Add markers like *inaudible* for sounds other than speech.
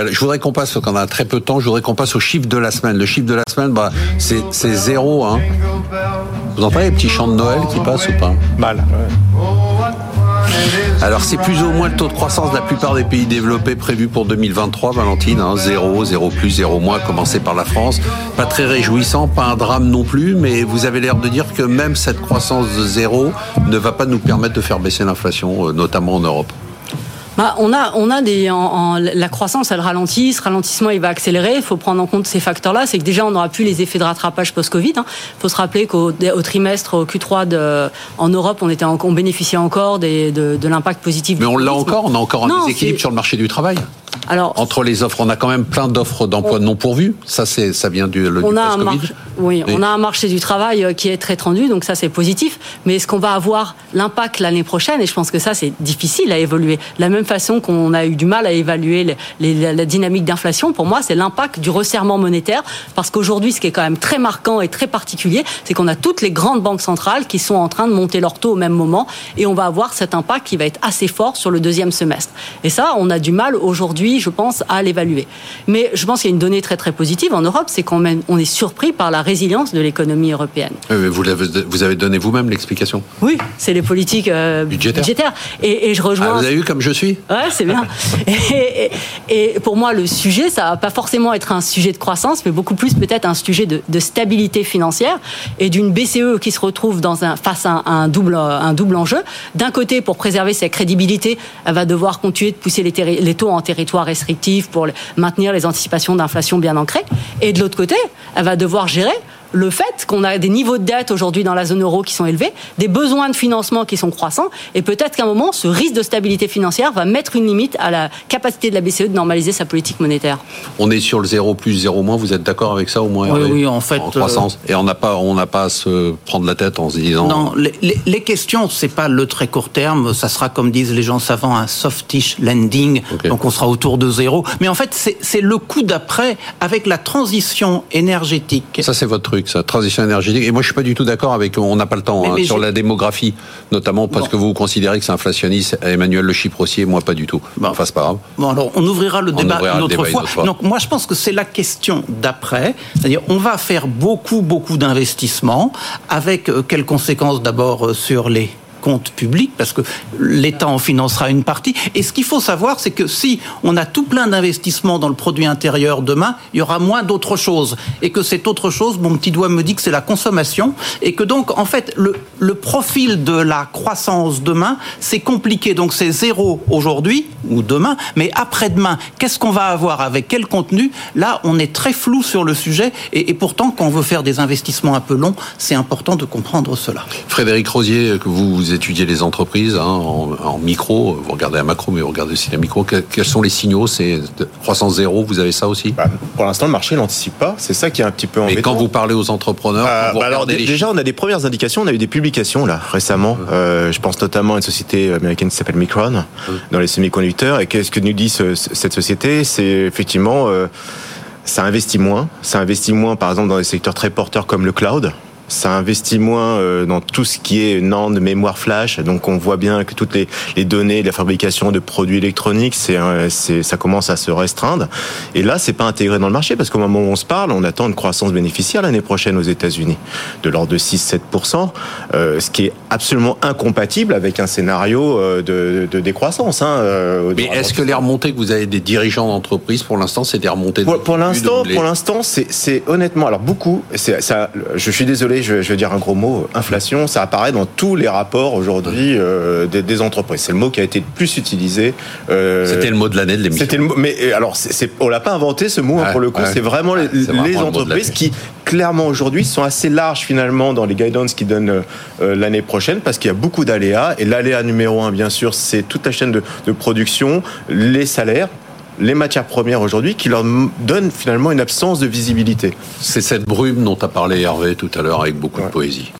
Euh, je voudrais qu'on passe, quand on a très peu de temps, je voudrais qu'on passe au chiffre de la semaine. Le chiffre de la semaine, bah, c'est, c'est zéro. Hein. Vous entendez les petits chants de Noël qui passent ou pas? Mal. Alors c'est plus ou moins le taux de croissance de la plupart des pays développés prévu pour 2023, Valentine. Hein, 0, 0 plus, 0 moins, commencé par la France. Pas très réjouissant, pas un drame non plus, mais vous avez l'air de dire que même cette croissance de zéro ne va pas nous permettre de faire baisser l'inflation, euh, notamment en Europe. Bah, on a, on a des, en, en- la croissance, elle ralentit. Ce ralentissement, il va accélérer. Il faut prendre en compte ces facteurs-là. C'est que déjà, on n'aura plus les effets de rattrapage post-Covid. Il faut se rappeler qu'au au trimestre, au Q3 de, en Europe, on était, en- on bénéficiait encore des, de, de l'impact positif. Mais on l'a encore, on a encore un Non, déséquilibre sur le marché du travail. Alors, Entre les offres, on a quand même plein d'offres d'emploi non pourvus. Ça, c'est, ça vient du, le, du on a, un post-Covid. Oui, on a un marché du travail euh, qui est très tendu, donc ça c'est positif. Mais est-ce qu'on va avoir l'impact l'année prochaine? Et je pense que ça c'est difficile à évoluer. De la même façon qu'on a eu du mal à évaluer les- les- la, dynamique d'inflation, pour moi c'est l'impact du resserrement monétaire, parce qu'aujourd'hui ce qui est quand même très marquant et très particulier, c'est qu'on a toutes les grandes banques centrales qui sont en train de monter leur taux au même moment, et on va avoir cet impact qui va être assez fort sur le deuxième semestre. Et ça, on a du mal aujourd'hui, je pense, à l'évaluer. Mais je pense qu'il y a une donnée très très positive en Europe, c'est qu'on on est surpris par la résilience de l'économie européenne. Mais vous, avez donné vous-même l'explication. Oui, c'est les politiques euh, Budgétaires. Et, et je rejoins. Ah, vous avez vu comme je suis Ouais, c'est bien. *laughs* Et, et- et pour moi, le sujet, ça va pas forcément être un sujet de croissance, mais beaucoup plus peut-être un sujet de, de stabilité financière et d'une BCE qui se retrouve dans un, face à un, un double, un double enjeu. D'un côté, pour préserver sa crédibilité, elle va devoir continuer de pousser les, taux en territoire restrictif pour les- maintenir les anticipations d'inflation bien ancrées. Et de l'autre côté, elle va devoir gérer le fait qu'on a des niveaux de dette aujourd'hui dans la zone euro qui sont élevés, des besoins de financement qui sont croissants, et peut-être qu'à un moment, ce risque de stabilité financière va mettre une limite à la capacité de la BCE de normaliser sa politique monétaire. On est sur le 0 plus 0 moins. Vous êtes d'accord avec ça au moins Oui, oui, en fait, euh, En croissance. Et on n'a pas, on n'a pas à se prendre la tête en se disant. Non, les, les- les questions, c'est pas le très court terme. Ça sera, comme disent les gens savants, un softish landing. Ok. Donc on sera autour de zéro. Mais en fait, c'est c'est le coup d'après avec la transition énergétique. Ça, c'est votre truc, ça, transition énergétique. Et moi, je suis pas du tout d'accord avec. On n'a pas le temps Mais- hein, mais sur la démographie, notamment parce Bon. que vous considérez que c'est inflationniste. Emmanuel Le Chyprossier, moi, pas du tout. Bon. Enfin, c'est pas grave. Bon, alors on ouvrira le On débat ouvrira une autre débat une fois. autre fois. Donc moi, je pense que c'est la question d'après. C'est-à-dire, on va faire beaucoup, beaucoup d'investissements avec euh, quelles conséquences d'abord euh, sur les comptes publics parce que l'État en financera une partie. Et ce qu'il faut savoir, c'est que si on a tout plein d'investissements dans le produit intérieur demain, il y aura moins d'autre chose. Et que cette autre chose, mon petit doigt me dit que c'est la consommation. Et que donc, en fait, le, le profil de la croissance demain, c'est compliqué. Donc c'est zéro aujourd'hui ou demain, mais après-demain, qu'est-ce qu'on va avoir avec quel contenu? Là, on est très flou sur le sujet. Et, pourtant, quand on veut faire des investissements un peu longs, c'est important de comprendre cela. Frédéric Rosier, que vous étudiez les entreprises hein, en, en micro, vous regardez la macro, mais vous regardez aussi la micro. Que- quels sont les signaux C'est croissance zéro, vous avez ça aussi? Bah, pour l'instant, le marché l'anticipe pas. C'est ça qui est un petit peu Mais embêtant. quand vous parlez aux entrepreneurs, Euh, vous bah alors, les déjà, on a des premières indications. On a eu des publications là récemment. Euh, je pense notamment à une société américaine qui s'appelle Micron dans les semi-conducteurs. Et qu'est-ce que nous dit ce- cette société? C'est effectivement euh, ça investit moins. Ça investit moins, par exemple, dans des secteurs très porteurs comme le cloud. Ça investit moins euh, dans tout ce qui est NAND, mémoire flash. Donc on voit bien que toutes les, les données de la fabrication de produits électroniques, c'est, un- c'est, ça commence à se restreindre. Et là, c'est pas intégré dans le marché parce qu'au moment où on se parle, on attend une croissance bénéficiaire l'année prochaine aux États-Unis de l'ordre de 6-7%, euh, ce qui est absolument incompatible avec un scénario euh, de, de décroissance. Hein, euh, Mais est-ce que les remontées que vous avez des dirigeants d'entreprise, pour l'instant, c'est des remontées pour, de pour l'instant, doublées pour l'instant, c'est, c'est honnêtement, alors beaucoup, c'est, ça, je suis désolé, je, je vais dire un gros mot, inflation, ça apparaît dans tous les rapports aujourd'hui euh, des, des entreprises. C'est le mot qui a été le plus utilisé. euh, C'était le mot de l'année de l'émission. C'était le mot, mais euh, alors c'est- on l'a pas inventé ce mot hein, pour le coup. ouais. C'est vraiment les, vraiment entreprises qui clairement aujourd'hui sont assez larges finalement dans les guidance qu'ils donnent euh, l'année prochaine parce qu'il y a beaucoup d'aléas et l'aléa numéro un bien sûr c'est toute la chaîne de, de production, les salaires. Les matières premières aujourd'hui qui leur donnent finalement une absence de visibilité. C'est cette brume dont a parlé Hervé tout à l'heure avec beaucoup de poésie.